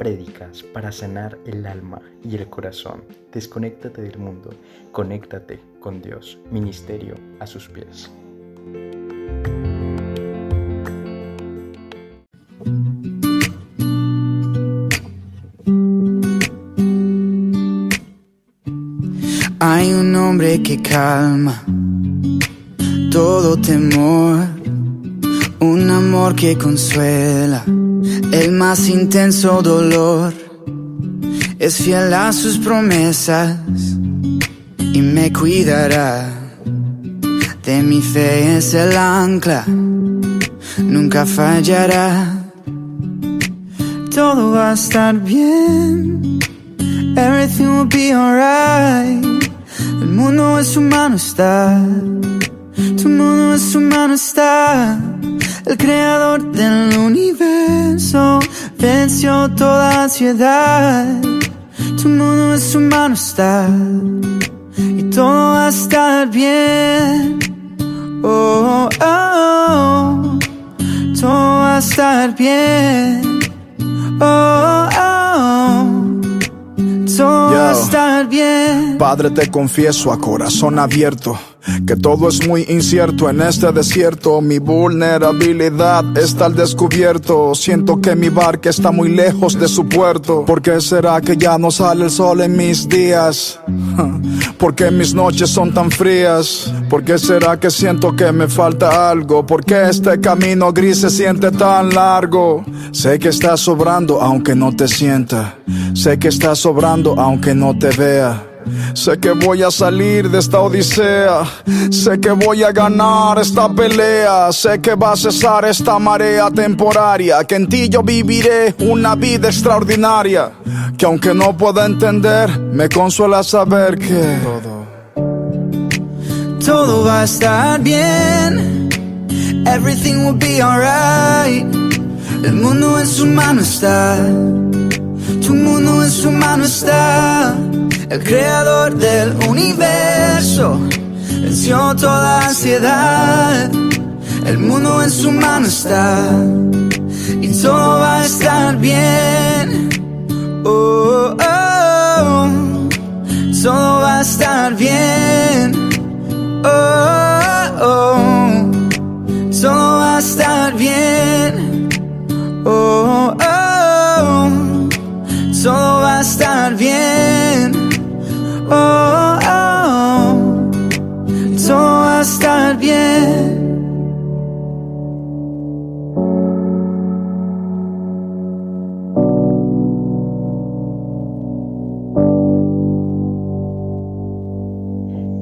prédicas para sanar el alma y el corazón. Desconéctate del mundo, conéctate con Dios. Ministerio a sus pies. Hay un hombre que calma todo temor, un amor que consuela el más intenso dolor. Es fiel a sus promesas y me cuidará. De mi fe es el ancla, nunca fallará. Todo va a estar bien, everything will be alright. El mundo es humano está, tu mundo es humano está. El creador del universo venció toda ansiedad. Tu mundo es humano está y todo va a estar bien. Oh, oh, oh, todo va a estar bien. Oh, oh, oh, todo va a estar bien. Padre, te confieso a corazón abierto que todo es muy incierto en este desierto. Mi vulnerabilidad está al descubierto. Siento que mi barca está muy lejos de su puerto. ¿Por qué será que ya no sale el sol en mis días? ¿Por qué mis noches son tan frías? ¿Por qué será que siento que me falta algo? ¿Por qué este camino gris se siente tan largo? Sé que está sobrando aunque no te sienta. Sé que está sobrando aunque no te vea. Sé que voy a salir de esta odisea. Sé que voy a ganar esta pelea. Sé que va a cesar esta marea temporaria. Que en ti yo viviré una vida extraordinaria. Que aunque no pueda entender, me consuela saber que todo va a estar bien. Everything will be alright. El mundo en su mano está. Tu mundo en su mano está. El creador del universo venció toda ansiedad. El mundo en su mano está. Y todo va a estar bien. Oh, oh, oh. Todo va a estar bien. Oh, oh, todo va a estar bien. Oh, oh, todo va a estar bien. Oh, oh, todo va bien.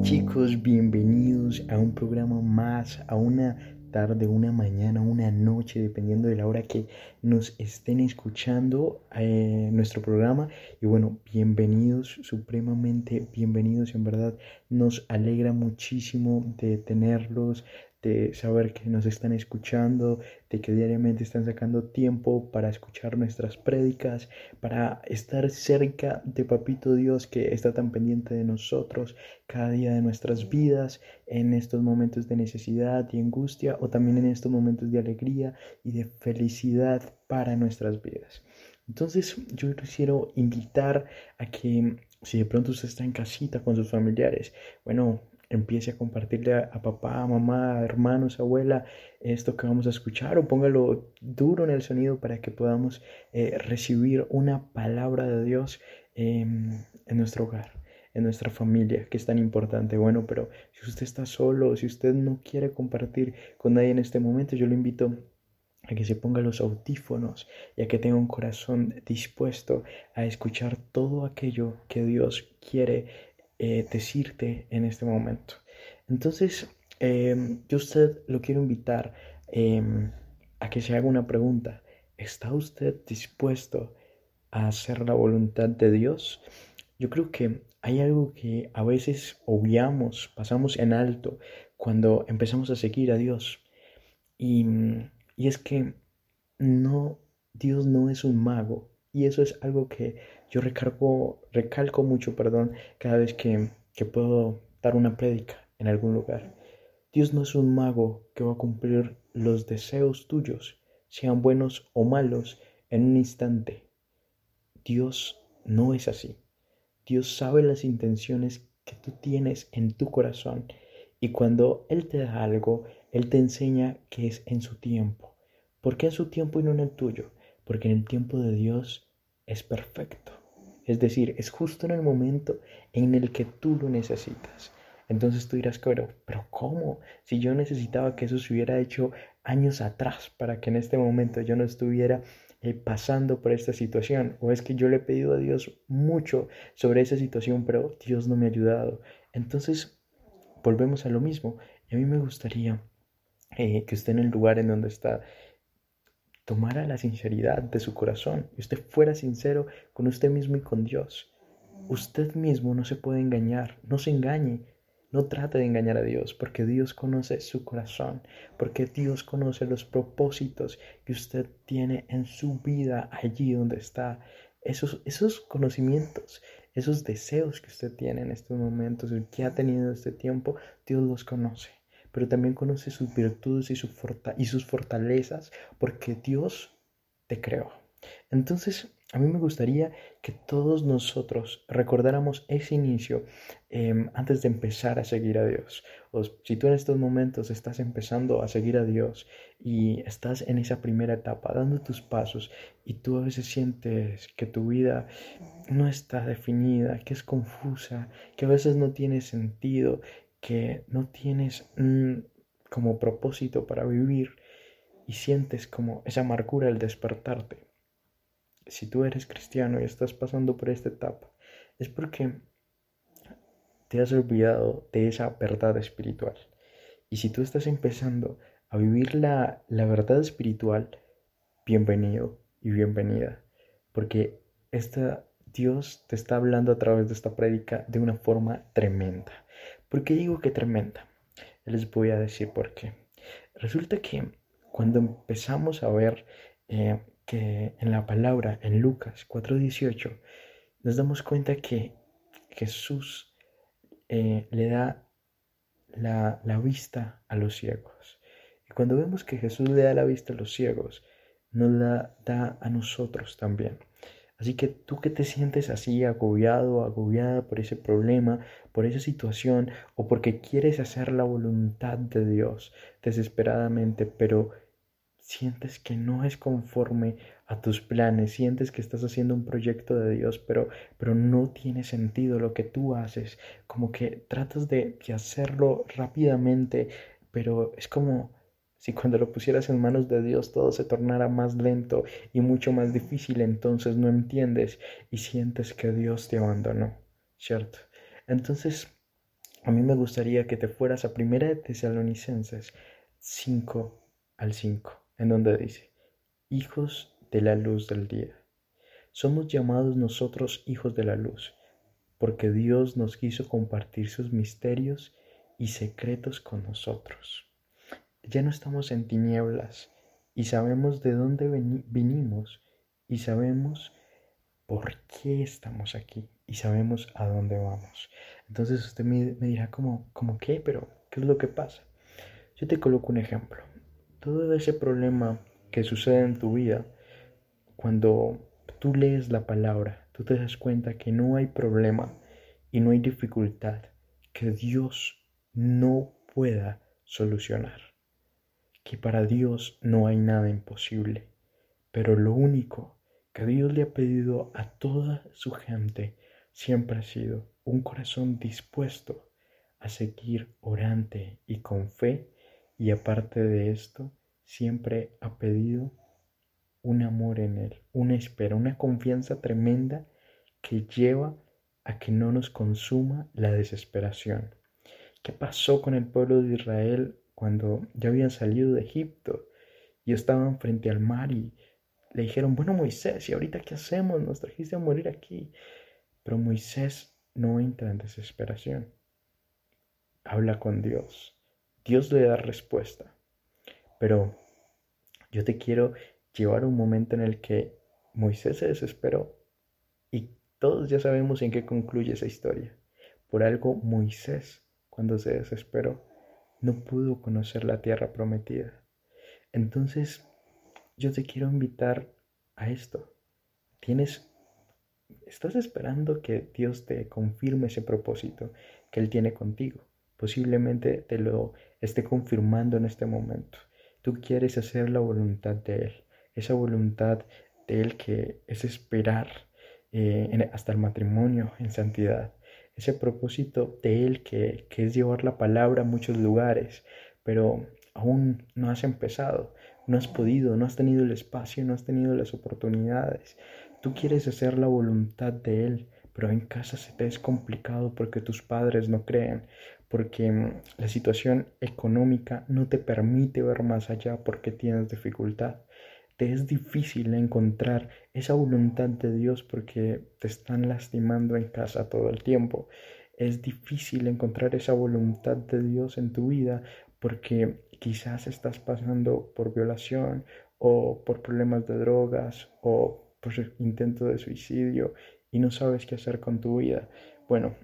Chicos, bienvenidos a un programa más, a una tarde, una mañana, una noche, dependiendo de la hora que nos estén escuchando eh, nuestro programa. Y bueno, bienvenidos, supremamente bienvenidos, en verdad nos alegra muchísimo de tenerlos, de saber que nos están escuchando, de que diariamente están sacando tiempo para escuchar nuestras prédicas, para estar cerca de Papito Dios que está tan pendiente de nosotros cada día de nuestras vidas, en estos momentos de necesidad y angustia, o también en estos momentos de alegría y de felicidad para nuestras vidas. Entonces yo quiero invitar a que si de pronto usted está en casita con sus familiares, bueno, empiece a compartirle a, papá, mamá, hermanos, abuela, esto que vamos a escuchar o póngalo duro en el sonido para que podamos eh, recibir una palabra de Dios en nuestro hogar, en nuestra familia, que es tan importante. Bueno, pero si usted está solo, si usted no quiere compartir con nadie en este momento, yo lo invito a que se ponga los audífonos y a que tenga un corazón dispuesto a escuchar todo aquello que Dios quiere eh, decirte en este momento. Entonces, em, yo usted lo quiero invitar em, a que se haga una pregunta. ¿Está usted dispuesto a hacer la voluntad de Dios? Yo creo que hay algo que a veces obviamos, pasamos en alto cuando empezamos a seguir a Dios. Y, y es que no, Dios no es un mago. Y eso es algo que yo recargo, recalco mucho, perdón, cada vez que, que puedo dar una prédica en algún lugar. Dios no es un mago que va a cumplir los deseos tuyos, sean buenos o malos, en un instante. Dios no es así. Dios sabe las intenciones que tú tienes en tu corazón y cuando Él te da algo, Él te enseña que es en su tiempo. ¿Por qué en su tiempo y no en el tuyo? Porque en el tiempo de Dios es perfecto. Es decir, es justo en el momento en el que tú lo necesitas. Entonces tú dirás, pero, pero ¿cómo? Si yo necesitaba que eso se hubiera hecho años atrás para que en este momento yo no estuviera eh, pasando por esta situación. O es que yo le he pedido a Dios mucho sobre esa situación, pero Dios no me ha ayudado. Entonces, volvemos a lo mismo. Y a mí me gustaría eh, que usted en el lugar en donde está tomara la sinceridad de su corazón y usted fuera sincero con usted mismo y con Dios. Usted mismo no se puede engañar, no se engañe. No trate de engañar a Dios, porque Dios conoce su corazón, porque Dios conoce los propósitos que usted tiene en su vida allí donde está. Esos, esos conocimientos, esos deseos que usted tiene en estos momentos, que ha tenido este tiempo, Dios los conoce. Pero también conoce sus virtudes y, su y sus fortalezas, porque Dios te creó. Entonces, a mí me gustaría que todos nosotros recordáramos ese inicio em, antes de empezar a seguir a Dios. O si tú en estos momentos estás empezando a seguir a Dios y estás en esa primera etapa, dando tus pasos, y tú a veces sientes que tu vida no está definida, que es confusa, que a veces no tiene sentido, que no tienes como propósito para vivir y sientes como esa amargura al despertarte si tú eres cristiano y estás pasando por esta etapa, es porque te has olvidado de esa verdad espiritual. Y si tú estás empezando a vivir la, la verdad espiritual, bienvenido y bienvenida, porque esta, Dios te está hablando a través de esta prédica de una forma tremenda. ¿Por qué digo que tremenda? Les voy a decir por qué. Resulta que cuando empezamos a ver eh, que en la palabra, en Lucas 4:18, nos damos cuenta que Jesús eh, le da la, la, vista a los ciegos. Y cuando vemos que Jesús le da la vista a los ciegos, nos la da a nosotros también. Así que tú que te sientes así agobiado, agobiada por ese problema, por esa situación, o porque quieres hacer la voluntad de Dios desesperadamente, pero sientes que no es conforme a tus planes, sientes que estás haciendo un proyecto de Dios, pero, pero no tiene sentido lo que tú haces, como que tratas de, de hacerlo rápidamente, pero es como si cuando lo pusieras en manos de Dios todo se tornara más lento y mucho más difícil, entonces no entiendes y sientes que Dios te abandonó, ¿cierto? Entonces, a mí me gustaría que te fueras a Primera de Tesalonicenses 5 al 5 en donde dice, hijos de la luz del día. Somos llamados nosotros hijos de la luz, porque Dios nos quiso compartir sus misterios y secretos con nosotros. Ya no estamos en tinieblas y sabemos de dónde vinimos y sabemos por qué estamos aquí y sabemos a dónde vamos. Entonces usted me, dirá, ¿cómo, ¿cómo qué? Pero, ¿qué es lo que pasa? Yo te coloco un ejemplo todo ese problema que sucede en tu vida, cuando tú lees la palabra, tú te das cuenta que no hay problema y no hay dificultad que Dios no pueda solucionar. Que para Dios no hay nada imposible. Pero lo único que Dios le ha pedido a toda su gente siempre ha sido un corazón dispuesto a seguir orante y con fe y aparte de esto, siempre ha pedido un amor en Él, una espera, una confianza tremenda que lleva a que no nos consuma la desesperación. ¿Qué pasó con el pueblo de Israel cuando ya habían salido de Egipto y estaban frente al mar y le dijeron, bueno Moisés, ¿y ahorita qué hacemos? Nos trajiste a morir aquí. Pero Moisés no entra en desesperación. Habla con Dios. Dios le da respuesta. Pero yo te quiero llevar un momento en el que Moisés se desesperó y todos ya sabemos en qué concluye esa historia. Por algo Moisés, cuando se desesperó, no pudo conocer la tierra prometida. Entonces, yo te quiero invitar a esto. Tienes estás esperando que Dios te confirme ese propósito que Él tiene contigo. Posiblemente te lo esté confirmando en este momento. Tú quieres hacer la voluntad de Él, esa voluntad de Él que es esperar eh, hasta el matrimonio en santidad, ese propósito de Él que, que es llevar la palabra a muchos lugares, pero aún no has empezado, no has podido, no has tenido el espacio, no has tenido las oportunidades. Tú quieres hacer la voluntad de Él, pero en casa se te es complicado porque tus padres no creen, porque mm, la situación económica no te permite ver más allá porque tienes dificultad. Te es difícil encontrar esa voluntad de Dios porque te están lastimando en casa todo el tiempo. Es difícil encontrar esa voluntad de Dios en tu vida porque quizás estás pasando por violación o por problemas de drogas o por intento de suicidio y no sabes qué hacer con tu vida. Bueno,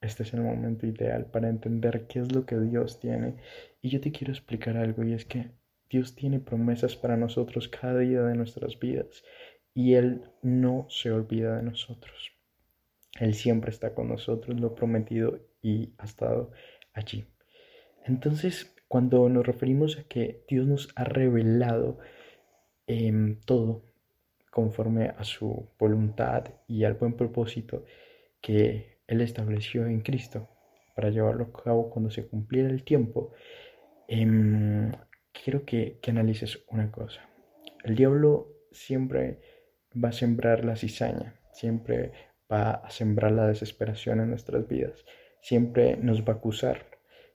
este es el momento ideal para entender qué es lo que Dios tiene. Y yo te quiero explicar algo y es que Dios tiene promesas para nosotros cada día de nuestras vidas y Él no se olvida de nosotros. Él siempre está con nosotros, lo prometido y ha estado allí. Entonces, cuando nos referimos a que Dios nos ha revelado em, todo conforme a su voluntad y al buen propósito que Él estableció en Cristo para llevarlo a cabo cuando se cumpliera el tiempo, em, quiero que, que analices una cosa. El diablo siempre va a sembrar la cizaña, siempre va a sembrar la desesperación en nuestras vidas, siempre nos va a acusar,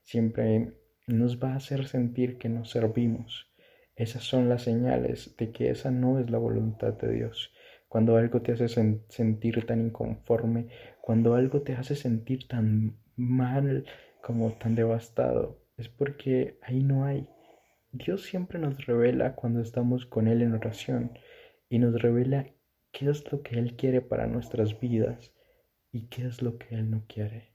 siempre nos va a hacer sentir que nos servimos. Esas son las señales de que esa no es la voluntad de Dios. Cuando algo te hace sentir tan inconforme, cuando algo te hace sentir tan mal como tan devastado, es porque ahí no hay. Dios siempre nos revela cuando estamos con Él en oración y nos revela qué es lo que Él quiere para nuestras vidas y qué es lo que Él no quiere.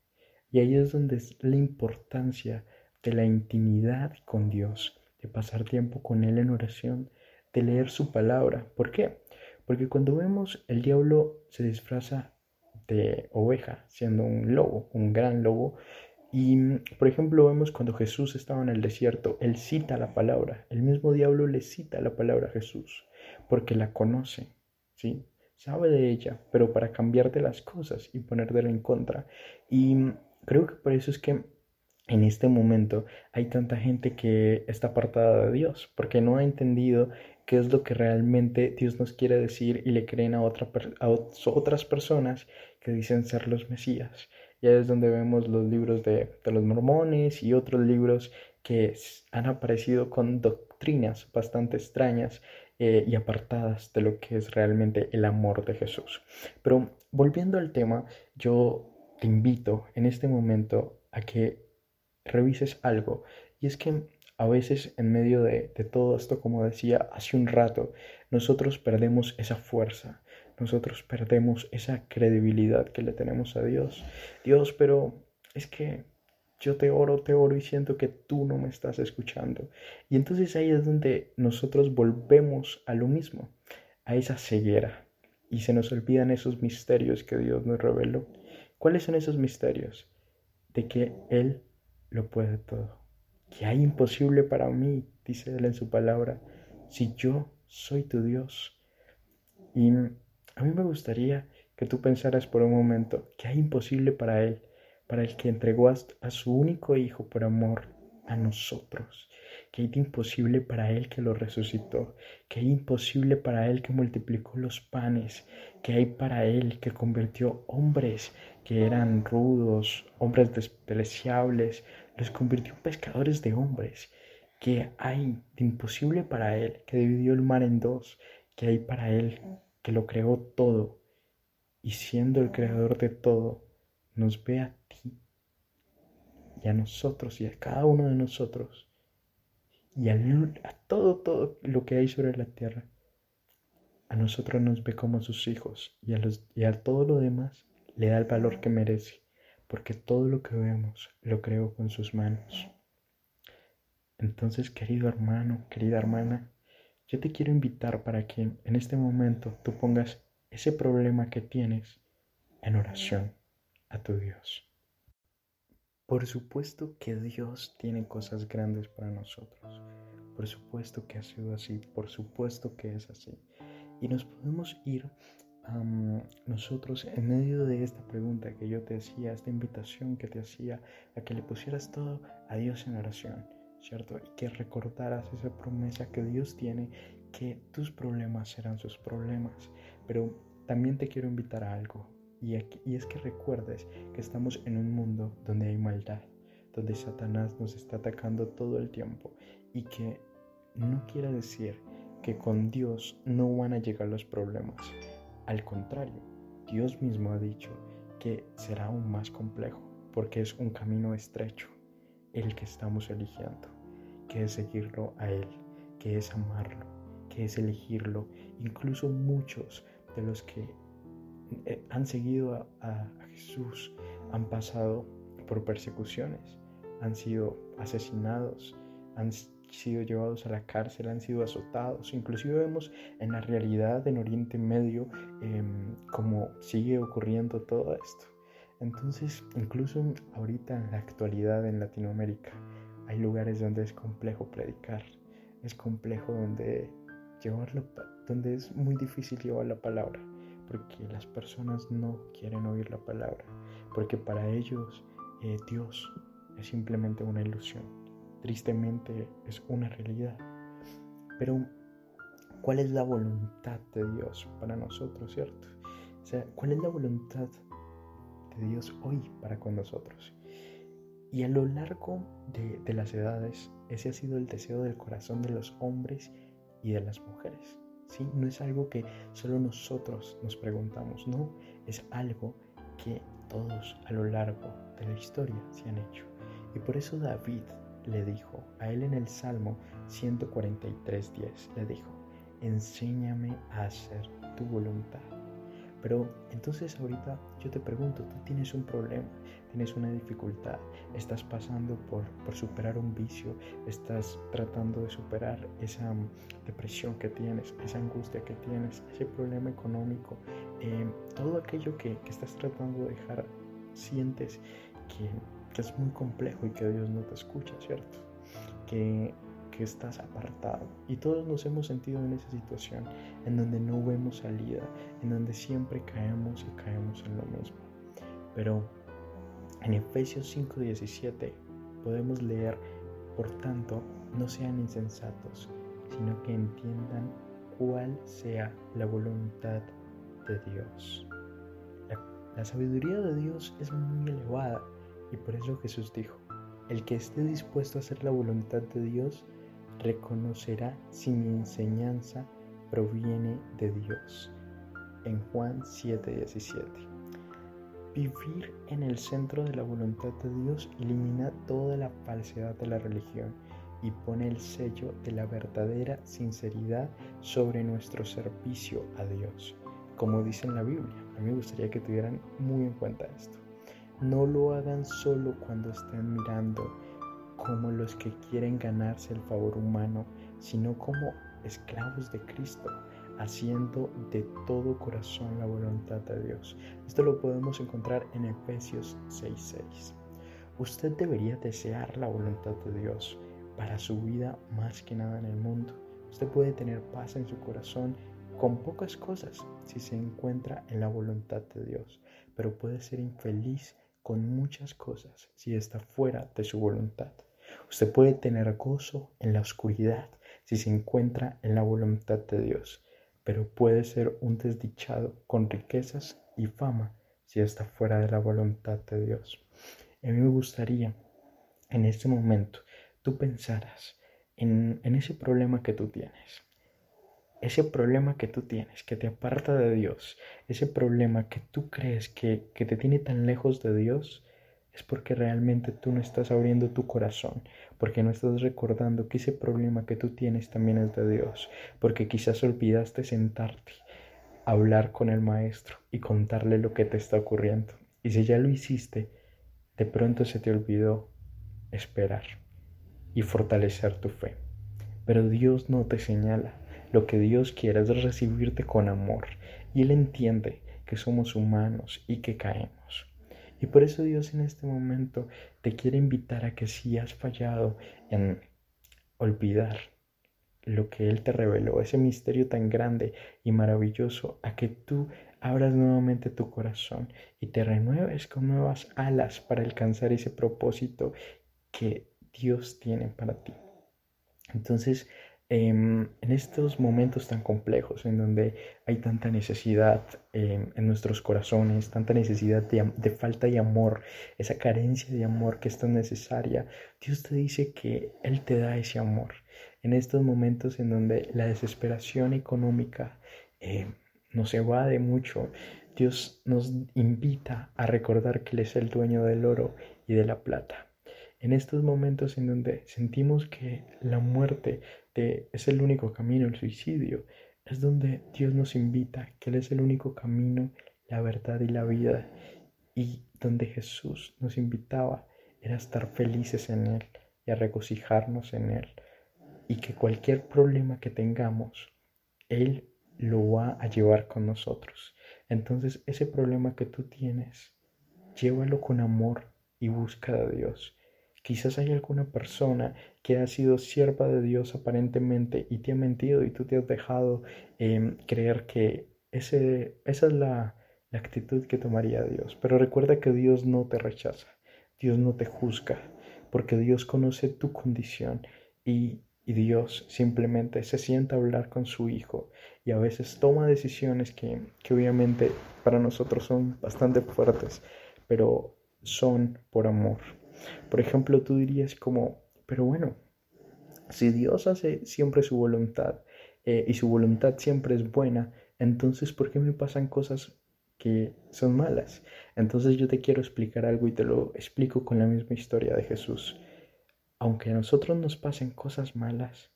Y ahí es donde es la importancia de la intimidad con Dios, de pasar tiempo con Él en oración, de leer su palabra. ¿Por qué? Porque cuando vemos el diablo se disfraza de oveja, siendo un lobo, un gran lobo. Y, por ejemplo, vemos cuando Jesús estaba en el desierto, Él cita la palabra, el mismo diablo le cita la palabra a Jesús, porque la conoce, ¿sí? Sabe de ella, pero para cambiarte las cosas y ponértela en contra. Y creo que por eso es que en este momento hay tanta gente que está apartada de Dios porque no ha entendido qué es lo que realmente Dios nos quiere decir y le creen a, otra, a otras personas que dicen ser los Mesías. Ya es donde vemos los libros de, los mormones y otros libros que han aparecido con doctrinas bastante extrañas eh, y apartadas de lo que es realmente el amor de Jesús. Pero volviendo al tema, yo te invito en este momento a que revises algo. Y es que a veces en medio de, todo esto, como decía hace un rato, nosotros perdemos esa fuerza, nosotros perdemos esa credibilidad que le tenemos a Dios. Dios, pero es que yo te oro, te oro y siento que tú no me estás escuchando. Y entonces ahí es donde nosotros volvemos a lo mismo, a esa ceguera. Y se nos olvidan esos misterios que Dios nos reveló. ¿Cuáles son esos misterios? De que Él lo puede todo. Que hay imposible para mí, dice Él en su palabra, si yo soy tu Dios. Y a mí me gustaría que tú pensaras por un momento que hay imposible para Él, para el que entregó a su único Hijo por amor a nosotros, que hay imposible para Él que lo resucitó, que hay imposible para Él que multiplicó los panes, que hay para Él que convirtió hombres que eran rudos, hombres despreciables, los convirtió en pescadores de hombres, que hay de imposible para Él, que dividió el mar en dos, que hay para Él, que lo creó todo, y siendo el creador de todo, nos ve a ti y a nosotros y a cada uno de nosotros y a, todo, todo lo que hay sobre la tierra. A nosotros nos ve como sus hijos y a, los, y a todo lo demás le da el valor que merece porque todo lo que vemos lo creó con sus manos. Entonces, querido hermano, querida hermana, yo te quiero invitar para que en este momento tú pongas ese problema que tienes en oración a tu Dios. Por supuesto que Dios tiene cosas grandes para nosotros. Por supuesto que ha sido así. Por supuesto que es así. Y nos podemos ir nosotros en medio de esta pregunta que yo te hacía, esta invitación que te hacía a que le pusieras todo a Dios en oración, ¿cierto? Y que recordaras esa promesa que Dios tiene, que tus problemas serán sus problemas. Pero también te quiero invitar a algo. Y, es que recuerdes que estamos en un mundo donde hay maldad, donde Satanás nos está atacando todo el tiempo y que no quiere decir que con Dios no van a llegar los problemas. Al contrario, Dios mismo ha dicho que será aún más complejo porque es un camino estrecho el que estamos eligiendo, que es seguirlo a Él, que es amarlo, que es elegirlo. Incluso muchos de los que eh, han seguido a, Jesús, han pasado por persecuciones, han sido asesinados, han sido llevados a la cárcel, han sido azotados. Inclusive vemos en la realidad en Oriente Medio em, cómo sigue ocurriendo todo esto. Entonces, incluso ahorita en la actualidad en Latinoamérica, hay lugares donde es complejo predicar, es complejo donde llevarlo, donde es muy difícil llevar la palabra porque las personas no quieren oír la palabra, porque para ellos eh, Dios es simplemente una ilusión, tristemente es una realidad. Pero, ¿cuál es la voluntad de Dios para nosotros, cierto? O sea, ¿cuál es la voluntad Dios hoy para con nosotros? Y a lo largo de, las edades, ese ha sido el deseo del corazón de los hombres y de las mujeres. No es algo que solo nosotros nos preguntamos, no, es algo que todos a lo largo de la historia se han hecho. Y por eso David le dijo a él en el Salmo 143.10, le dijo, enséñame a hacer tu voluntad. Pero entonces ahorita yo te pregunto, tú tienes un problema, tienes una dificultad, estás pasando por, superar un vicio, estás tratando de superar esa mm, depresión que tienes, esa angustia que tienes, ese problema económico, eh, todo aquello que, estás tratando de dejar, sientes que, que es muy complejo y que Dios no te escucha, ¿cierto? Que que estás apartado. Y todos nos hemos sentido en esa situación, en donde no vemos salida, en donde siempre caemos y caemos en lo mismo. Pero en Efesios 5:17 podemos leer, por tanto, no sean insensatos, sino que entiendan cuál sea la voluntad de Dios. La sabiduría de Dios es muy elevada y por eso Jesús dijo, el que esté dispuesto a hacer la voluntad de Dios, reconocerá si mi enseñanza proviene de Dios. En Juan 7:17. Vivir en el centro de la voluntad de Dios elimina toda la falsedad de la religión y pone el sello de la verdadera sinceridad sobre nuestro servicio a Dios. Como dice en la Biblia, a mí me gustaría que tuvieran muy en cuenta esto. No lo hagan solo cuando estén mirando como los que quieren ganarse el favor humano, sino como esclavos de Cristo, haciendo de todo corazón la voluntad de Dios. Esto lo podemos encontrar en Efesios 6:6. Usted debería desear la voluntad de Dios para su vida más que nada en el mundo. Usted puede tener paz en su corazón con pocas cosas si se encuentra en la voluntad de Dios, pero puede ser infeliz con muchas cosas si está fuera de su voluntad. Usted puede tener gozo en la oscuridad si se encuentra en la voluntad de Dios, pero puede ser un desdichado con riquezas y fama si está fuera de la voluntad de Dios. A mí me gustaría en este momento tú pensaras en, ese problema que tú tienes, ese problema que tú tienes, que te aparta de Dios, ese problema que tú crees que, que te tiene tan lejos de Dios, es porque realmente tú no estás abriendo tu corazón, porque no estás recordando que ese problema que tú tienes también es de Dios, porque quizás olvidaste sentarte, hablar con el maestro y contarle lo que te está ocurriendo. Y si ya lo hiciste, de pronto se te olvidó esperar y fortalecer tu fe. Pero Dios no te señala. Lo que Dios quiere es recibirte con amor y Él entiende que somos humanos y que caemos. Y por eso Dios en este momento te quiere invitar a que si has fallado en olvidar lo que Él te reveló, ese misterio tan grande y maravilloso, a que tú abras nuevamente tu corazón y te renueves con nuevas alas para alcanzar ese propósito que Dios tiene para ti. Entonces, em, en estos momentos tan complejos, en donde hay tanta necesidad em, en nuestros corazones, tanta necesidad de, falta de amor, esa carencia de amor que es tan necesaria, Dios te dice que Él te da ese amor. En estos momentos en donde la desesperación económica em, nos evade mucho, Dios nos invita a recordar que Él es el dueño del oro y de la plata. En estos momentos en donde sentimos que la muerte es el único camino, el suicidio, es donde Dios nos invita, que Él es el único camino, la verdad y la vida. Y donde Jesús nos invitaba era estar felices en Él y a regocijarnos en Él. Y que cualquier problema que tengamos, Él lo va a llevar con nosotros. Entonces ese problema que tú tienes, llévalo con amor y busca a Dios. Quizás hay alguna persona que ha sido sierva de Dios aparentemente y te ha mentido y tú te has dejado em, creer que ese, esa es la, actitud que tomaría Dios. Pero recuerda que Dios no te rechaza, Dios no te juzga, porque Dios conoce tu condición y y Dios simplemente se sienta a hablar con su Hijo y a veces toma decisiones que, obviamente para nosotros son bastante fuertes, pero son por amor. Por ejemplo, tú dirías como, pero bueno, si Dios hace siempre su voluntad eh, y su voluntad siempre es buena, entonces ¿por qué me pasan cosas que son malas? Entonces yo te quiero explicar algo y te lo explico con la misma historia de Jesús. Aunque a nosotros nos pasen cosas malas,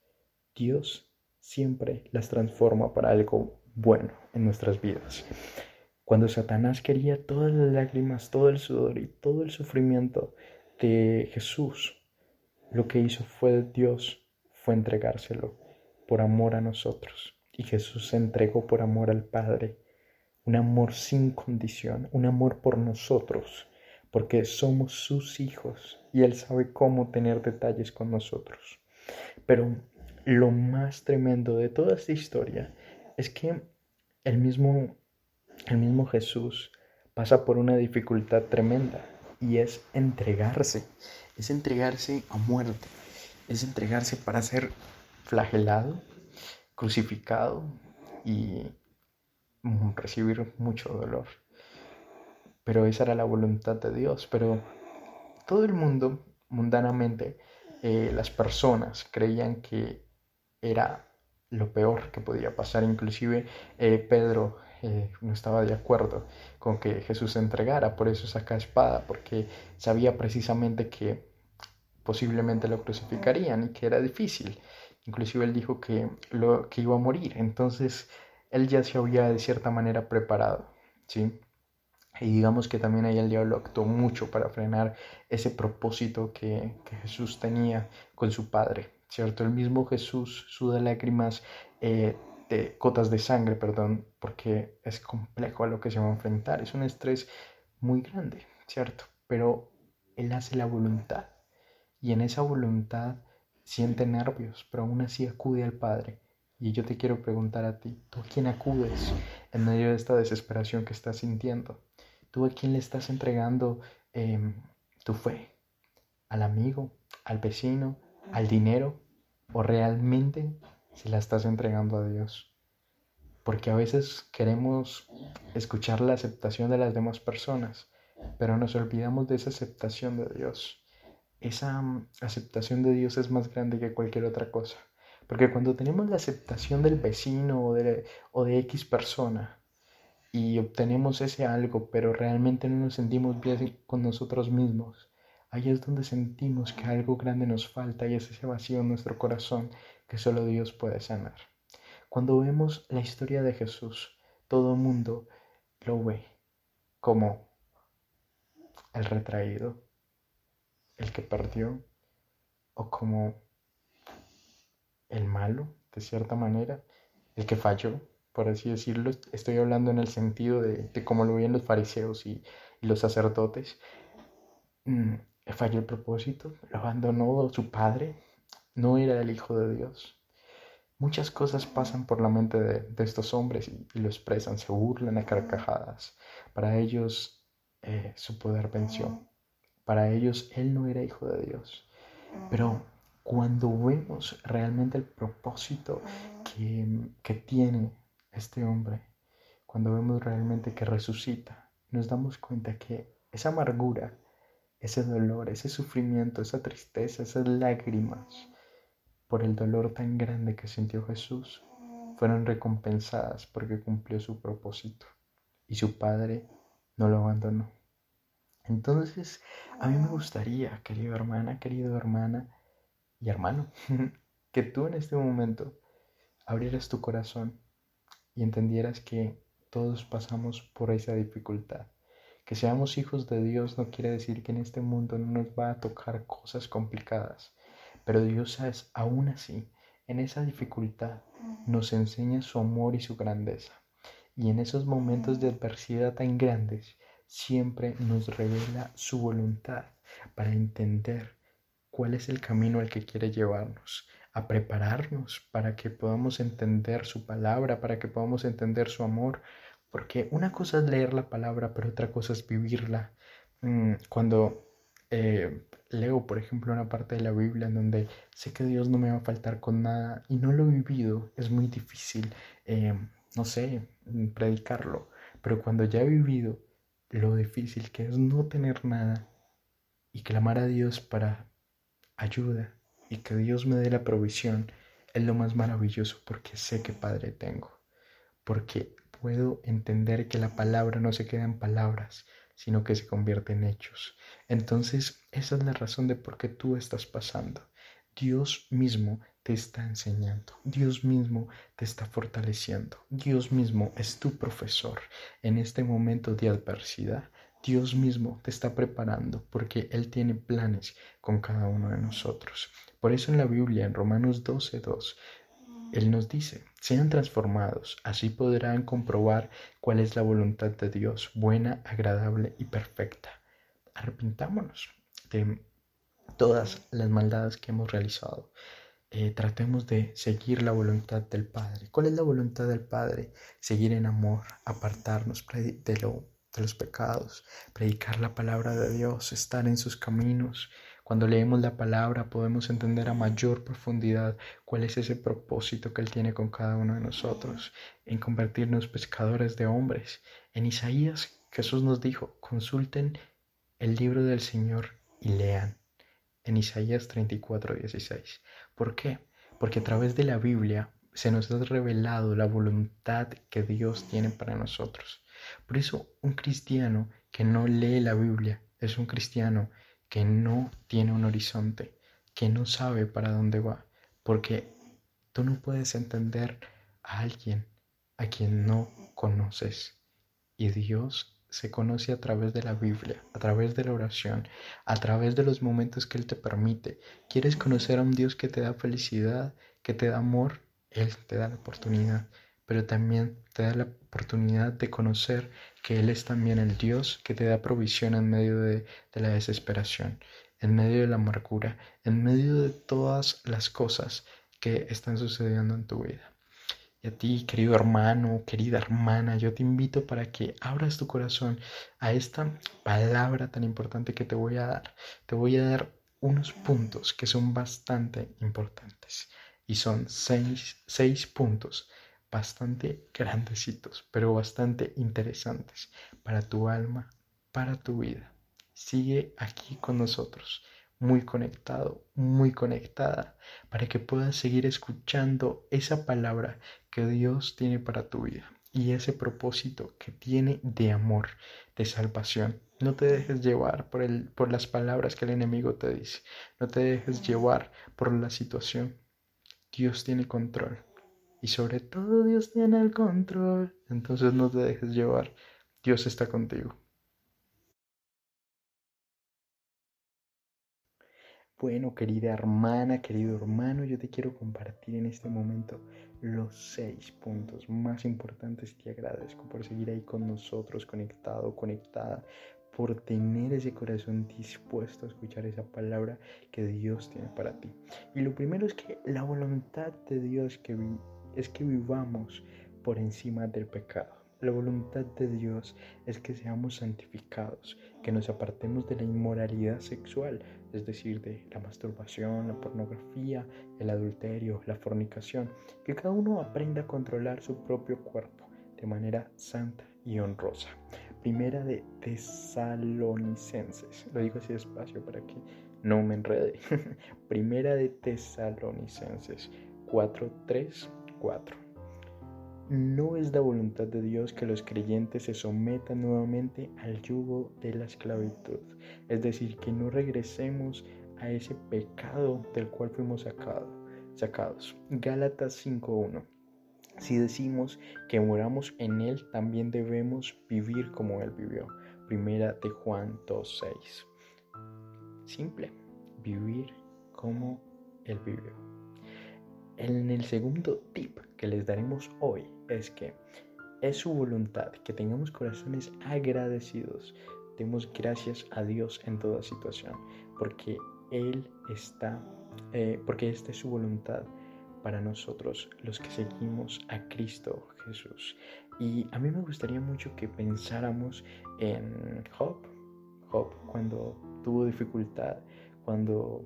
Dios siempre las transforma para algo bueno en nuestras vidas. Cuando Satanás quería todas las lágrimas, todo el sudor y todo el sufrimiento de Jesús, lo que hizo fue Dios, fue entregárselo por amor a nosotros. Y Jesús se entregó por amor al Padre, un amor sin condición, un amor por nosotros porque somos sus hijos y Él sabe cómo tener detalles con nosotros. Pero lo más tremendo de toda esta historia es que el mismo, el mismo Jesús pasa por una dificultad tremenda y es entregarse, es entregarse a muerte, es entregarse para ser flagelado, crucificado y recibir mucho dolor pero esa era la voluntad de Dios. Pero todo el mundo, mundanamente, eh, las personas creían que era lo peor que podía pasar. Inclusive eh, Pedro eh, no estaba de acuerdo con que Jesús entregara, por eso saca espada, porque sabía precisamente que posiblemente lo crucificarían y que era difícil. Inclusive él dijo que, lo, que iba a morir, entonces él ya se había de cierta manera preparado, ¿sí? Y digamos que también ahí el diablo actuó mucho para frenar ese propósito que, Jesús tenía con su Padre, ¿cierto? El mismo Jesús suda lágrimas, eh, de cotas de sangre, perdón, porque es complejo a lo que se va a enfrentar, es un estrés muy grande, ¿cierto? Pero Él hace la voluntad y en esa voluntad siente nervios, pero aún así acude al Padre. Y yo te quiero preguntar a ti, ¿tú a quién acudes en medio de esta desesperación que estás sintiendo? ¿Tú a quién le estás entregando em, tu fe? ¿Al amigo? ¿Al vecino? ¿Al dinero? ¿O realmente se la estás entregando a Dios? Porque a veces queremos escuchar la aceptación de las demás personas, pero nos olvidamos de esa aceptación de Dios. Esa mm, aceptación de Dios es más grande que cualquier otra cosa. Porque cuando tenemos la aceptación del vecino o de, o de X persona, y obtenemos ese algo, pero realmente no nos sentimos bien con nosotros mismos, ahí es donde sentimos que algo grande nos falta y es ese vacío en nuestro corazón que solo Dios puede sanar. Cuando vemos la historia de Jesús, todo el mundo lo ve como el retraído, el que perdió, o como el malo, de cierta manera, el que falló, por así decirlo. Estoy hablando en el sentido de, cómo lo veían los fariseos y, y los sacerdotes. Mm, falló el propósito, lo abandonó su padre, no era el Hijo de Dios. Muchas cosas pasan por la mente de, estos hombres y, lo expresan, se burlan a carcajadas. Para ellos eh, su poder venció. Para ellos él no era hijo de Dios. Pero cuando vemos realmente el propósito que, que tiene este hombre, cuando vemos realmente que resucita, nos damos cuenta que esa amargura, ese dolor, ese sufrimiento, esa tristeza, esas lágrimas, por el dolor tan grande que sintió Jesús, fueron recompensadas porque cumplió su propósito y su Padre no lo abandonó. Entonces, a mí me gustaría, querido hermana, querido hermana y hermano, que tú en este momento abrieras tu corazón y entendieras que todos pasamos por esa dificultad. Que seamos hijos de Dios no quiere decir que en este mundo no nos va a tocar cosas complicadas, pero Dios es, aún así, en esa dificultad, nos enseña su amor y su grandeza. Y en esos momentos de adversidad tan grandes, siempre nos revela su voluntad para entender cuál es el camino al que quiere llevarnos, a prepararnos para que podamos entender su palabra, para que podamos entender su amor, porque una cosa es leer la palabra, pero otra cosa es vivirla. Mm, cuando eh, leo, por ejemplo, una parte de la Biblia en donde sé que Dios no me va a faltar con nada y no lo he vivido, es muy difícil, eh, no sé, predicarlo. Pero cuando ya he vivido lo difícil que es no tener nada y clamar a Dios para ayuda y que Dios me dé la provisión, es lo más maravilloso porque sé que Padre tengo, porque puedo entender que la palabra no se queda en palabras, sino que se convierte en hechos. Entonces, esa es la razón de por qué tú estás pasando. Dios mismo te está enseñando, Dios mismo te está fortaleciendo, Dios mismo es tu profesor en este momento de adversidad. Dios mismo te está preparando porque Él tiene planes con cada uno de nosotros. Por eso en la Biblia, en Romanos 12.2, él nos dice, sean transformados, así podrán comprobar cuál es la voluntad de Dios, buena, agradable y perfecta. Arrepintámonos de todas las maldades que hemos realizado. Eh, tratemos de seguir la voluntad del Padre. ¿Cuál es la voluntad del Padre? Seguir en amor, apartarnos de, lo, de los pecados, predicar la palabra de Dios, estar en sus caminos, cuando leemos la palabra podemos entender a mayor profundidad cuál es ese propósito que Él tiene con cada uno de nosotros, en convertirnos pescadores de hombres. En Isaías Jesús nos dijo, consulten el libro del Señor y lean. En Isaías 34, 16. ¿Por qué? Porque a través de la Biblia se nos ha revelado la voluntad que Dios tiene para nosotros. Por eso un cristiano que no lee la Biblia es un cristiano que no tiene un horizonte, que no sabe para dónde va, porque tú no puedes entender a alguien a quien no conoces. Y Dios se conoce a través de la Biblia, a través de la oración, a través de los momentos que Él te permite. ¿Quieres conocer a un Dios que te da felicidad, que te da amor? Él te da la oportunidad pero también te da la oportunidad de conocer que Él es también el Dios que te da provisión en medio de, la desesperación, en medio de la amargura, en medio de todas las cosas que están sucediendo en tu vida. Y a ti, querido hermano, querida hermana, yo te invito para que abras tu corazón a esta palabra tan importante que te voy a dar. Te voy a dar unos puntos que son bastante importantes. Y son seis, seis puntos bastante grandecitos, pero bastante interesantes para tu alma, para tu vida. Sigue aquí con nosotros, muy conectado, muy conectada, para que puedas seguir escuchando esa palabra que Dios tiene para tu vida y ese propósito que tiene de amor, de salvación. No te dejes llevar por, el, por las palabras que el enemigo te dice. No te dejes llevar por la situación. Dios tiene control y sobre todo Dios tiene el control. Entonces no te dejes llevar. Dios está contigo. Bueno, querida hermana, querido hermano, yo te quiero compartir en este momento los seis puntos más importantes. Te agradezco por seguir ahí con nosotros, conectado, conectada, por tener ese corazón dispuesto a escuchar esa palabra que Dios tiene para ti. Y lo primero es que la voluntad de Dios que es que vivamos por encima del pecado. La voluntad de Dios es que seamos santificados, que nos apartemos de la inmoralidad sexual, es decir, de la masturbación, la pornografía, el adulterio, la fornicación, que cada uno aprenda a controlar su propio cuerpo de manera santa y honrosa. Primera de Tesalonicenses, lo digo así despacio para que no me enrede. Primera de Tesalonicenses 4, 3, 4. No es la voluntad de Dios que los creyentes se sometan nuevamente al yugo de la esclavitud, es decir, que no regresemos a ese pecado del cual fuimos sacados. Gálatas 5.1. Si decimos que moramos en Él, también debemos vivir como Él vivió. Primera de Juan 2.6. Simple, vivir como Él vivió. En el segundo tip que les daremos hoy es que es su voluntad que tengamos corazones agradecidos. Demos gracias a Dios en toda situación, porque Él está, eh, porque esta es su voluntad para nosotros, los que seguimos a Cristo Jesús. Y a mí me gustaría mucho que pensáramos en Job, Job cuando tuvo dificultad, cuando,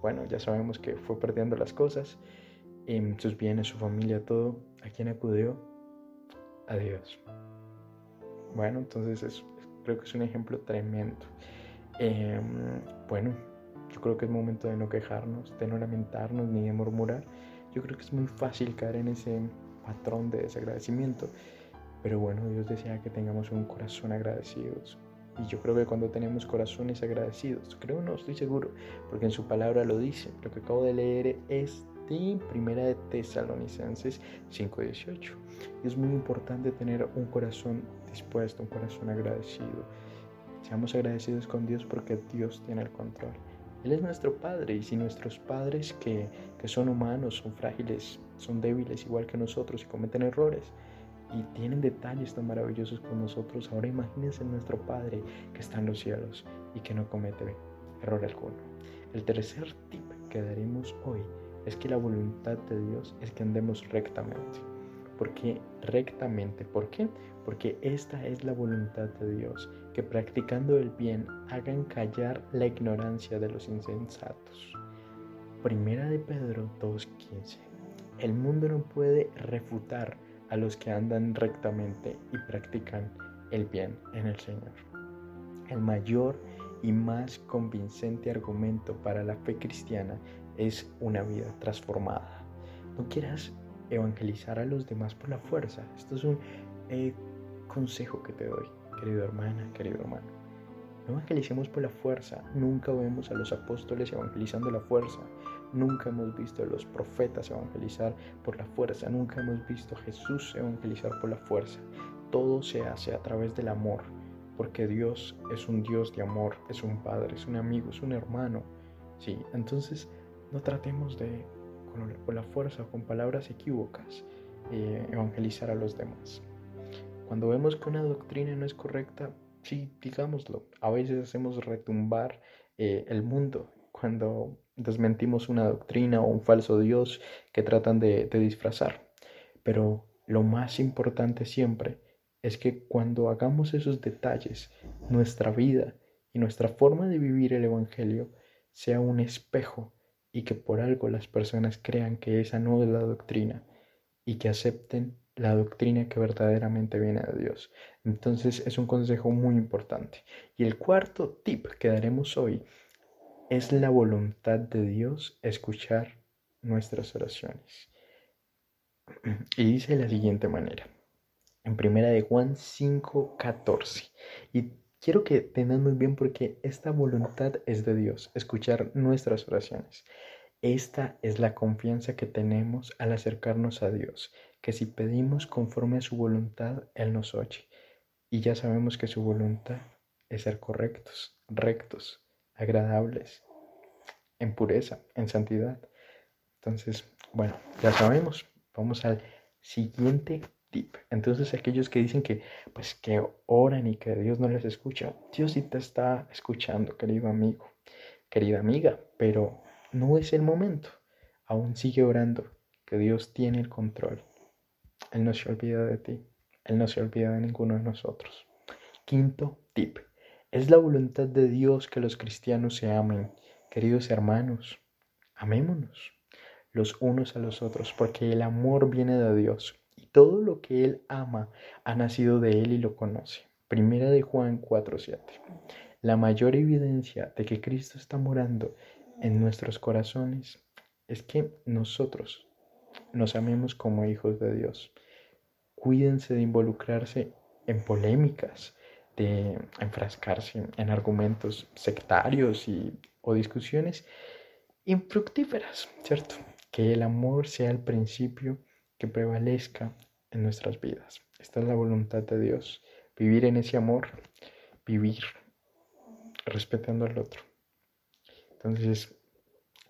bueno, ya sabemos que fue perdiendo las cosas sus bienes, su familia, todo, ¿a quién acudió? A Dios. Bueno, entonces creo que es un ejemplo tremendo. Em, bueno, yo creo que es momento de no quejarnos, de no lamentarnos ni de murmurar. Yo creo que es muy fácil caer en ese patrón de desagradecimiento. Pero bueno, Dios desea que tengamos un corazón agradecidos. Y yo creo que cuando tenemos corazones agradecidos, creo no estoy seguro, porque en su palabra lo dice, lo que acabo de leer es Primera de Tesalonicenses 5:18. Es muy importante tener un corazón dispuesto, un corazón agradecido. Seamos agradecidos con Dios porque Dios tiene el control. Él es nuestro Padre y si nuestros padres que, que son humanos, son frágiles, son débiles igual que nosotros y cometen errores, y tienen detalles tan maravillosos con nosotros. Ahora imagínense nuestro Padre que está en los cielos y que no comete error alguno. El tercer tip que daremos hoy es que la voluntad de Dios es que andemos rectamente. Porque rectamente, ¿por qué? Porque esta es la voluntad de Dios, que practicando el bien hagan callar la ignorancia de los insensatos. Primera de Pedro 2.15. El mundo no puede refutar a los que andan rectamente y practican el bien en el Señor. El mayor y más convincente argumento para la fe cristiana es una vida transformada. No quieras evangelizar a los demás por la fuerza. Esto es un eh, consejo que te doy, querido hermana, querido hermano. No evangelicemos por la fuerza. Nunca vemos a los apóstoles evangelizando la fuerza. Nunca hemos visto a los profetas evangelizar por la fuerza. Nunca hemos visto a Jesús evangelizar por la fuerza. Todo se hace a través del amor. Porque Dios es un Dios de amor, es un Padre, es un amigo, es un hermano. Sí, entonces no tratemos de, con, la fuerza o con palabras equívocas, eh, evangelizar a los demás. Cuando vemos que una doctrina no es correcta, sí, digámoslo. A veces hacemos retumbar eh, el mundo cuando desmentimos una doctrina o un falso Dios que tratan de, de disfrazar. Pero lo más importante siempre es que cuando hagamos esos detalles, nuestra vida y nuestra forma de vivir el Evangelio sea un espejo y que por algo las personas crean que esa no es la doctrina y que acepten la doctrina que verdaderamente viene de Dios. Entonces es un consejo muy importante. Y el cuarto tip que daremos hoy es la voluntad de Dios escuchar nuestras oraciones. Y dice de la siguiente manera, en primera de Juan 5:14, y Quiero que tengan muy bien porque esta voluntad es de Dios, escuchar nuestras oraciones. Esta es la confianza que tenemos al acercarnos a Dios, que si pedimos conforme a su voluntad, Él nos oye. Y ya sabemos que su voluntad es ser correctos, rectos, agradables en pureza, en santidad. Entonces, bueno, ya sabemos. Vamos al siguiente tip. Entonces, aquellos que dicen que, pues, que oran y que Dios no les escucha, Dios sí te está escuchando, querido amigo, querida amiga, pero no es el momento. Aún sigue orando, que Dios tiene el control. Él no se olvida de ti. Él no se olvida de ninguno de nosotros. Quinto tip. Es la voluntad de Dios que los cristianos se amen. Queridos hermanos, amémonos los unos a los otros, porque el amor viene de Dios y todo lo que Él ama ha nacido de Él y lo conoce. Primera de Juan 4:7. La mayor evidencia de que Cristo está morando en nuestros corazones es que nosotros nos amemos como hijos de Dios. Cuídense de involucrarse en polémicas, de enfrascarse en argumentos sectarios y, o discusiones infructíferas, ¿cierto? Que el amor sea el principio que prevalezca en nuestras vidas. Esta es la voluntad de Dios. Vivir en ese amor, vivir respetando al otro. Entonces,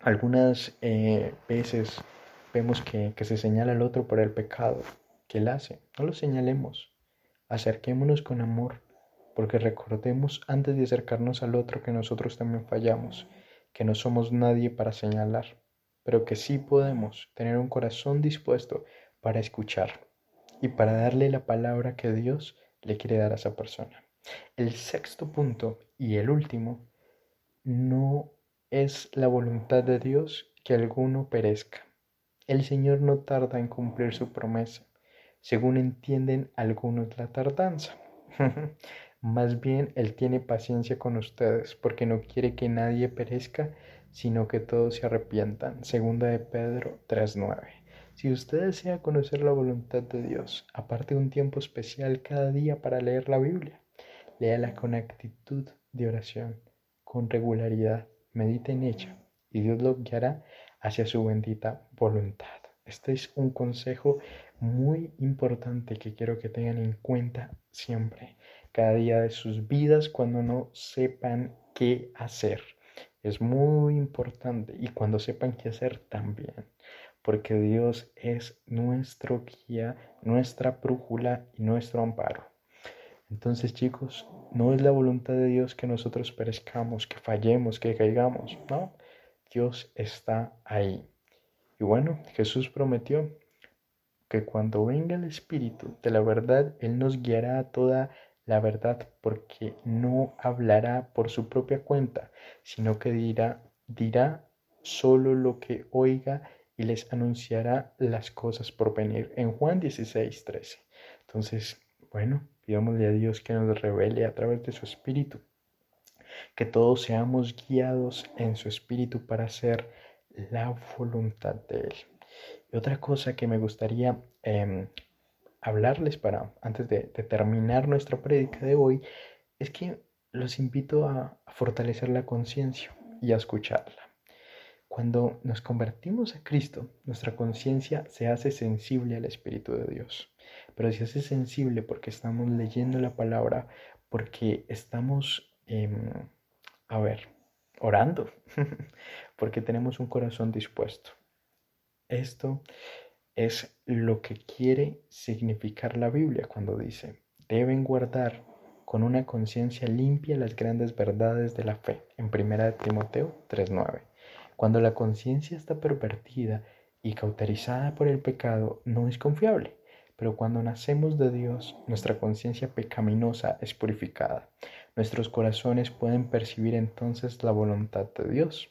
algunas eh, veces vemos que, que se señala al otro por el pecado que él hace. No lo señalemos. Acerquémonos con amor, porque recordemos antes de acercarnos al otro que nosotros también fallamos, que no somos nadie para señalar, pero que sí podemos tener un corazón dispuesto para escuchar y para darle la palabra que Dios le quiere dar a esa persona. El sexto punto y el último, no es la voluntad de Dios que alguno perezca. El Señor no tarda en cumplir su promesa, según entienden algunos la tardanza. Más bien Él tiene paciencia con ustedes, porque no quiere que nadie perezca, sino que todos se arrepientan. Segunda de Pedro 3.9. Si usted desea conocer la voluntad de Dios, aparte un tiempo especial cada día para leer la Biblia. Léala con actitud de oración, con regularidad, medite en ella y Dios lo guiará hacia su bendita voluntad. Este es un consejo muy importante que quiero que tengan en cuenta siempre, cada día de sus vidas cuando no sepan qué hacer. Es muy importante y cuando sepan qué hacer también, porque Dios es nuestro guía, nuestra brújula y nuestro amparo. Entonces chicos, no es la voluntad de Dios que nosotros perezcamos, que fallemos, que caigamos, no. Dios está ahí. Y bueno, Jesús prometió que cuando venga el Espíritu de la verdad, Él nos guiará a toda la verdad porque no hablará por su propia cuenta, sino que dirá, dirá solo lo que oiga y les anunciará las cosas por venir. En Juan 16, 13. Entonces, bueno, pidámosle a Dios que nos revele a través de su Espíritu, que todos seamos guiados en su Espíritu para hacer la voluntad de Él. Y otra cosa que me gustaría em, hablarles para, antes de, terminar nuestra prédica de hoy, es que los invito a, fortalecer la conciencia y a escucharla. Cuando nos convertimos a Cristo, nuestra conciencia se hace sensible al Espíritu de Dios, pero se hace sensible porque estamos leyendo la palabra, porque estamos, em, a ver, orando, porque tenemos un corazón dispuesto. Esto es lo que quiere significar la Biblia cuando dice, deben guardar con una conciencia limpia las grandes verdades de la fe, en 1 Timoteo 3.9. Cuando la conciencia está pervertida y cauterizada por el pecado, no es confiable, pero cuando nacemos de Dios, nuestra conciencia pecaminosa es purificada. Nuestros corazones pueden percibir entonces la voluntad de Dios.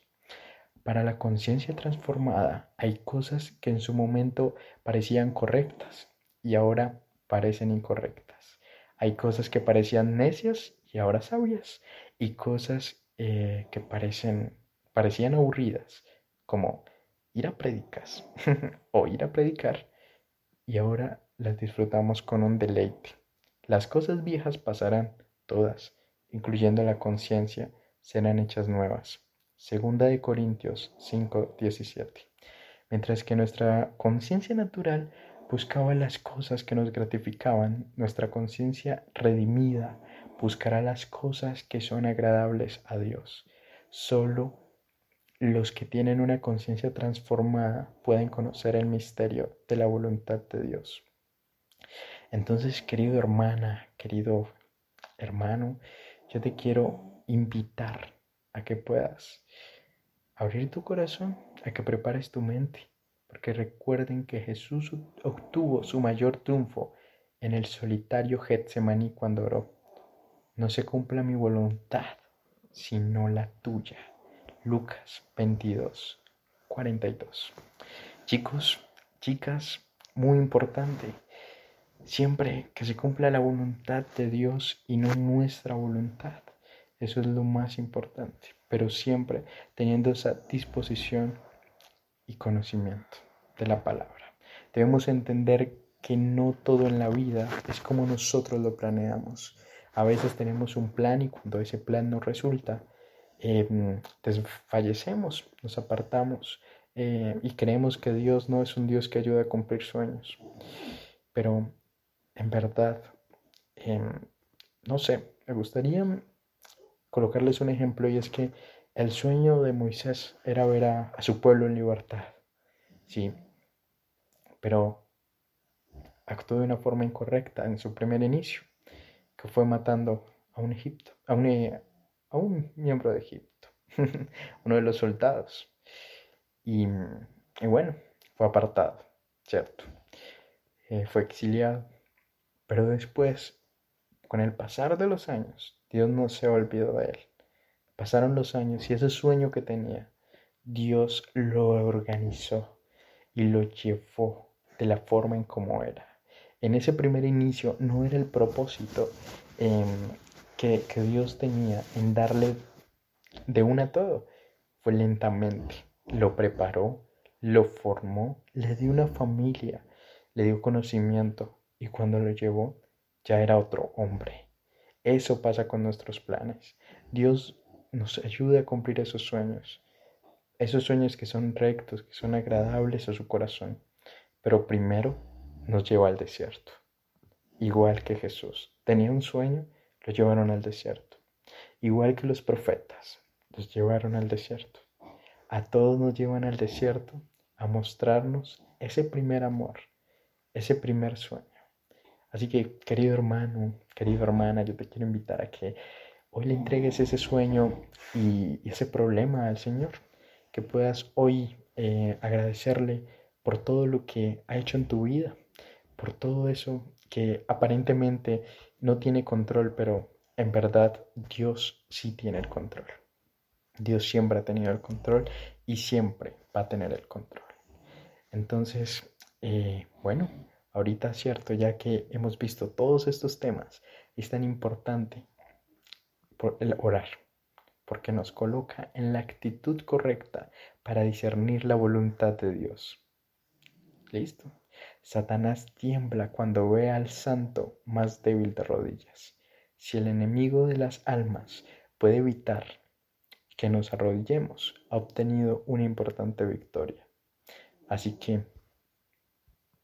Para la conciencia transformada hay cosas que en su momento parecían correctas y ahora parecen incorrectas. Hay cosas que parecían necias y ahora sabias. Y cosas eh, que parecían aburridas, como ir a predicas o ir a predicar. Y ahora las disfrutamos con un deleite. Las cosas viejas pasarán, todas, incluyendo la conciencia, serán hechas nuevas. Segunda de Corintios 5:17. Mientras que nuestra conciencia natural buscaba las cosas que nos gratificaban, nuestra conciencia redimida buscará las cosas que son agradables a Dios. Solo los que tienen una conciencia transformada pueden conocer el misterio de la voluntad de Dios. Entonces, querido hermana, querido hermano, yo te quiero invitar que puedas abrir tu corazón, a que prepares tu mente, porque recuerden que Jesús obtuvo su mayor triunfo en el solitario Getsemaní cuando oró. No se cumpla mi voluntad, sino la tuya. Lucas 22, 42. Chicos, chicas, muy importante, siempre que se cumpla la voluntad de Dios y no nuestra voluntad. Eso es lo más importante, pero siempre teniendo esa disposición y conocimiento de la palabra. Debemos entender que no todo en la vida es como nosotros lo planeamos. A veces tenemos un plan y cuando ese plan no resulta, eh, desfallecemos, nos apartamos eh, y creemos que Dios no es un Dios que ayuda a cumplir sueños. Pero en verdad, em, no sé, me gustaría colocarles un ejemplo y es que el sueño de Moisés era ver a, su pueblo en libertad. Sí, pero actuó de una forma incorrecta en su primer inicio, que fue matando a un Egipto, a un, miembro de Egipto, uno de los soldados. Y, bueno, fue apartado, ¿cierto? Eh, fue exiliado. Pero después, con el pasar de los años, Dios no se olvidó de él. Pasaron los años y ese sueño que tenía, Dios lo organizó y lo llevó de la forma en como era. En ese primer inicio no era el propósito em, que, Dios tenía en darle de una todo. Fue lentamente. Lo preparó, lo formó, le dio una familia, le dio conocimiento y cuando lo llevó ya era otro hombre. Eso pasa con nuestros planes. Dios nos ayuda a cumplir esos sueños. Esos sueños que son rectos, que son agradables a su corazón. Pero primero nos lleva al desierto. Igual que Jesús. Tenía un sueño los llevaron al desierto. Igual que los profetas, los llevaron al desierto. A todos nos llevan al desierto a mostrarnos ese primer amor, ese primer sueño. Así que, querido hermano, querida hermana, yo te quiero invitar a que hoy le entregues ese sueño y, ese problema al Señor. Que puedas hoy eh, agradecerle por todo lo que ha hecho en tu vida, por todo eso que aparentemente no tiene control, pero en verdad Dios sí tiene el control. Dios siempre ha tenido el control y siempre va a tener el control. Entonces, eh, bueno, ahorita cierto, ya que hemos visto todos estos temas, es tan importante por el orar, porque nos coloca en la actitud correcta para discernir la voluntad de Dios. ¿Listo? Satanás tiembla cuando ve al santo más débil de rodillas. Si el enemigo de las almas puede evitar que nos arrodillemos, ha obtenido una importante victoria. Así que,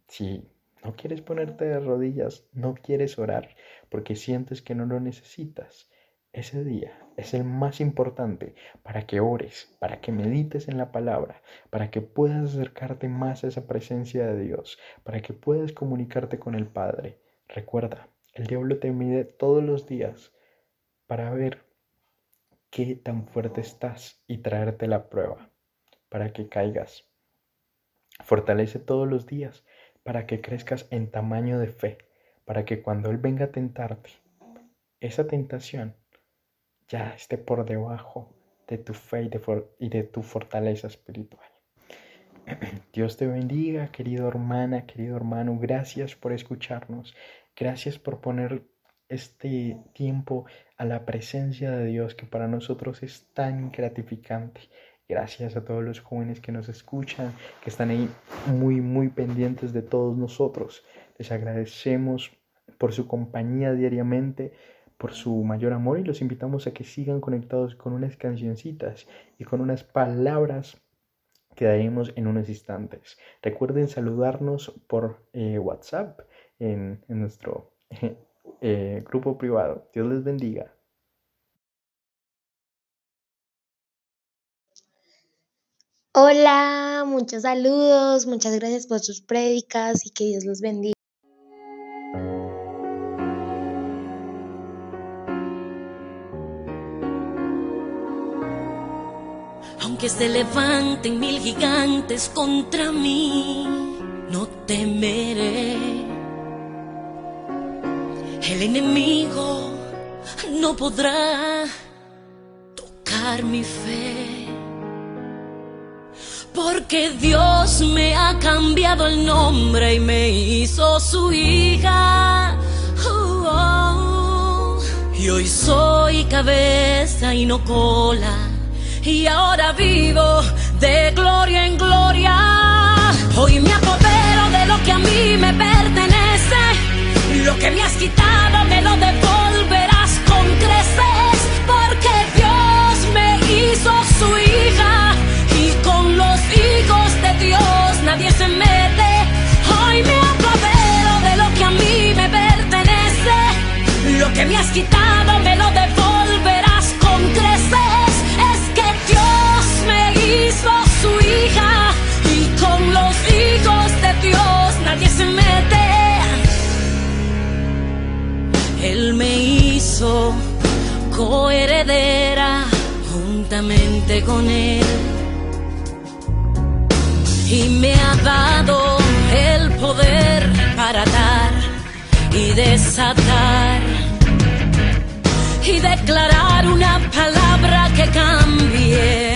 si no quieres ponerte de rodillas, no quieres orar porque sientes que no lo necesitas, ese día es el más importante para que ores, para que medites en la palabra, para que puedas acercarte más a esa presencia de Dios, para que puedas comunicarte con el Padre. Recuerda, el diablo te mide todos los días para ver qué tan fuerte estás y traerte la prueba para que caigas. Fortalece todos los días para que crezcas en tamaño de fe, para que cuando Él venga a tentarte, esa tentación ya esté por debajo de tu fe y de, tu fortaleza espiritual. Dios te bendiga, querido hermana, querido hermano. Gracias por escucharnos. Gracias por poner este tiempo a la presencia de Dios que para nosotros es tan gratificante. Gracias a todos los jóvenes que nos escuchan, que están ahí muy, muy pendientes de todos nosotros. Les agradecemos por su compañía diariamente por su mayor amor y los invitamos a que sigan conectados con unas cancioncitas y con unas palabras que daremos en unos instantes. Recuerden saludarnos por eh, WhatsApp en, nuestro eh, grupo privado. Dios les bendiga. Hola, muchos saludos, muchas gracias por sus prédicas y que Dios los bendiga. Aunque se levanten mil gigantes contra mí, no temeré. El enemigo no podrá tocar mi fe. Porque Dios me ha cambiado el nombre y me hizo su hija. Oh, oh. Y hoy soy cabeza y no cola. Y ahora vivo de gloria en gloria. Hoy me apodero de lo que a mí me pertenece. Lo que me has quitado quitado me lo devolverás con creces. Es que Dios me hizo su hija. Y con los hijos de Dios nadie se mete. Él me hizo coheredera juntamente con Él. Y me ha dado el poder para dar y desatar. Y declarar una palabra que cambie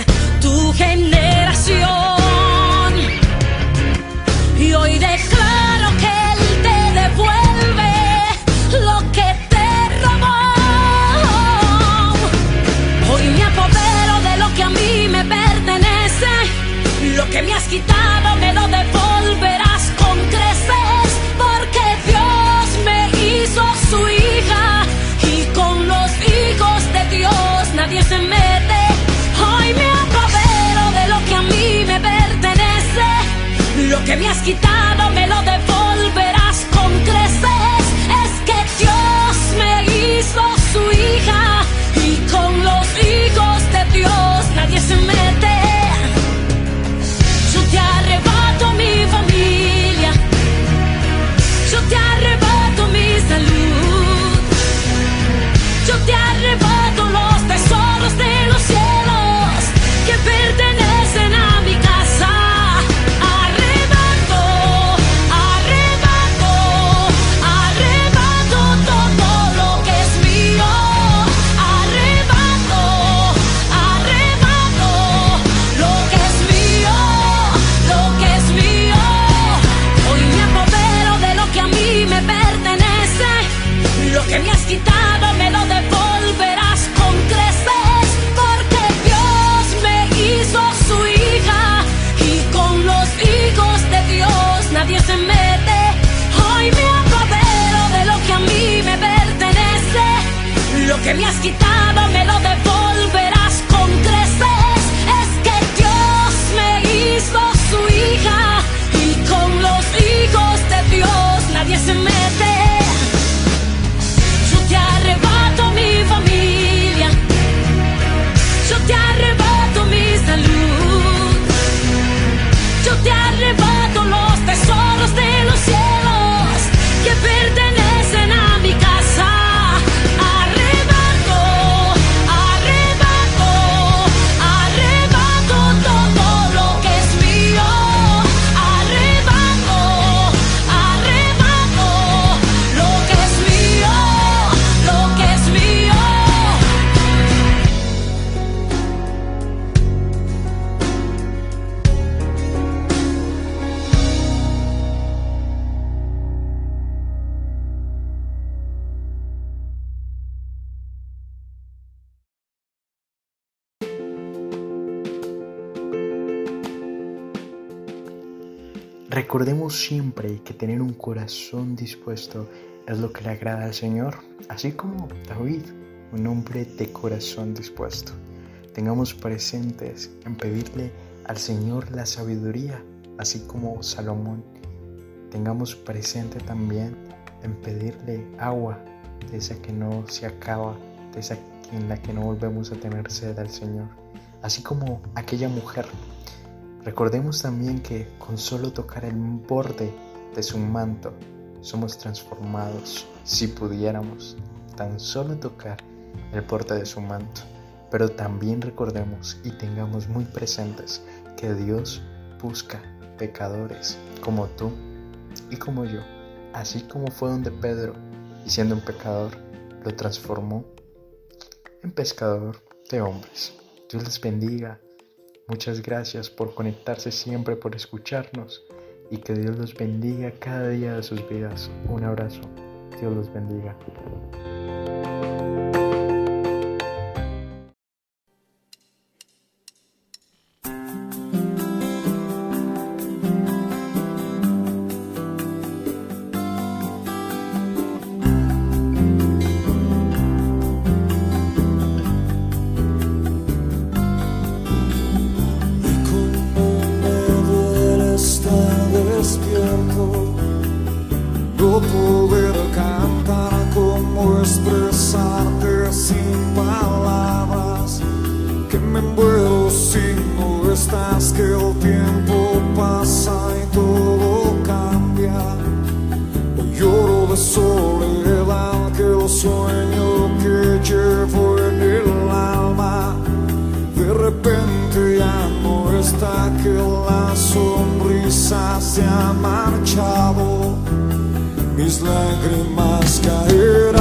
que me has quitado me lo devolverás Recordemos siempre que tener un corazón dispuesto es lo que le agrada al Señor, así como David, un hombre de corazón dispuesto. Tengamos presentes en pedirle al Señor la sabiduría, así como Salomón. Tengamos presente también en pedirle agua, de esa que no se acaba, de esa en la que no volvemos a tener sed al Señor. Así como aquella mujer Recordemos también que con solo tocar el borde de su manto somos transformados si pudiéramos tan solo tocar el borde de su manto. Pero también recordemos y tengamos muy presentes que Dios busca pecadores como tú y como yo, así como fue donde Pedro, y siendo un pecador, lo transformó en pescador de hombres. Dios les bendiga. Muchas gracias por conectarse siempre, por escucharnos y que Dios los bendiga cada día de sus vidas. Un abrazo. Dios los bendiga. Que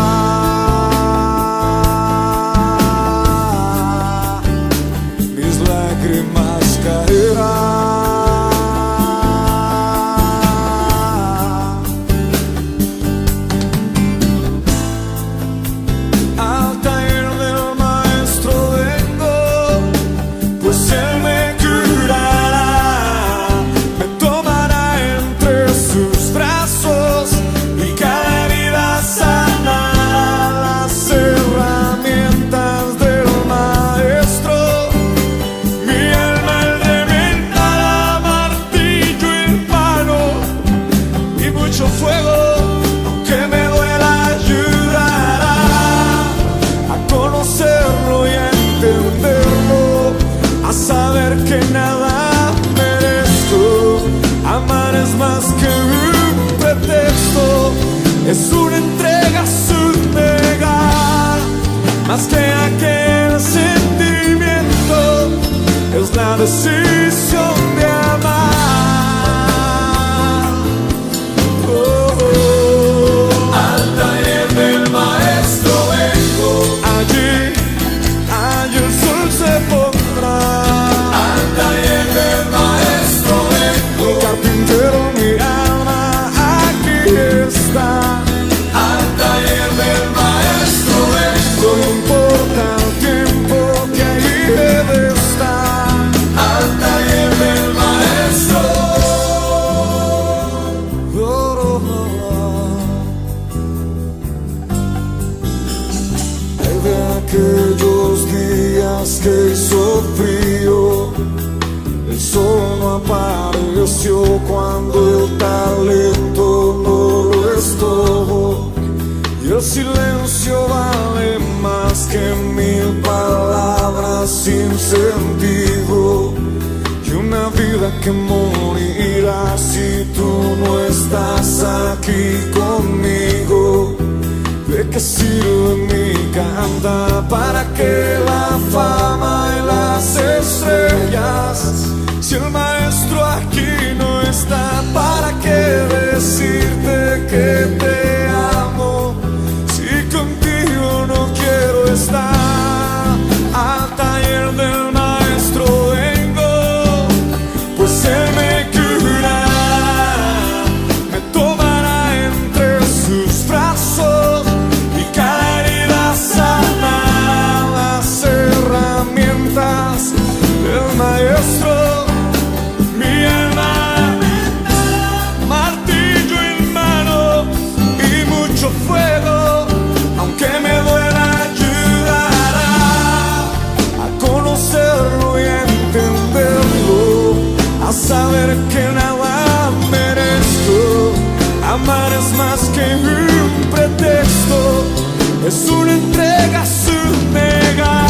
es una entrega sin negar,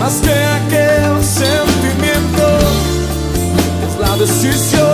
más que aquel sentimiento. La decisión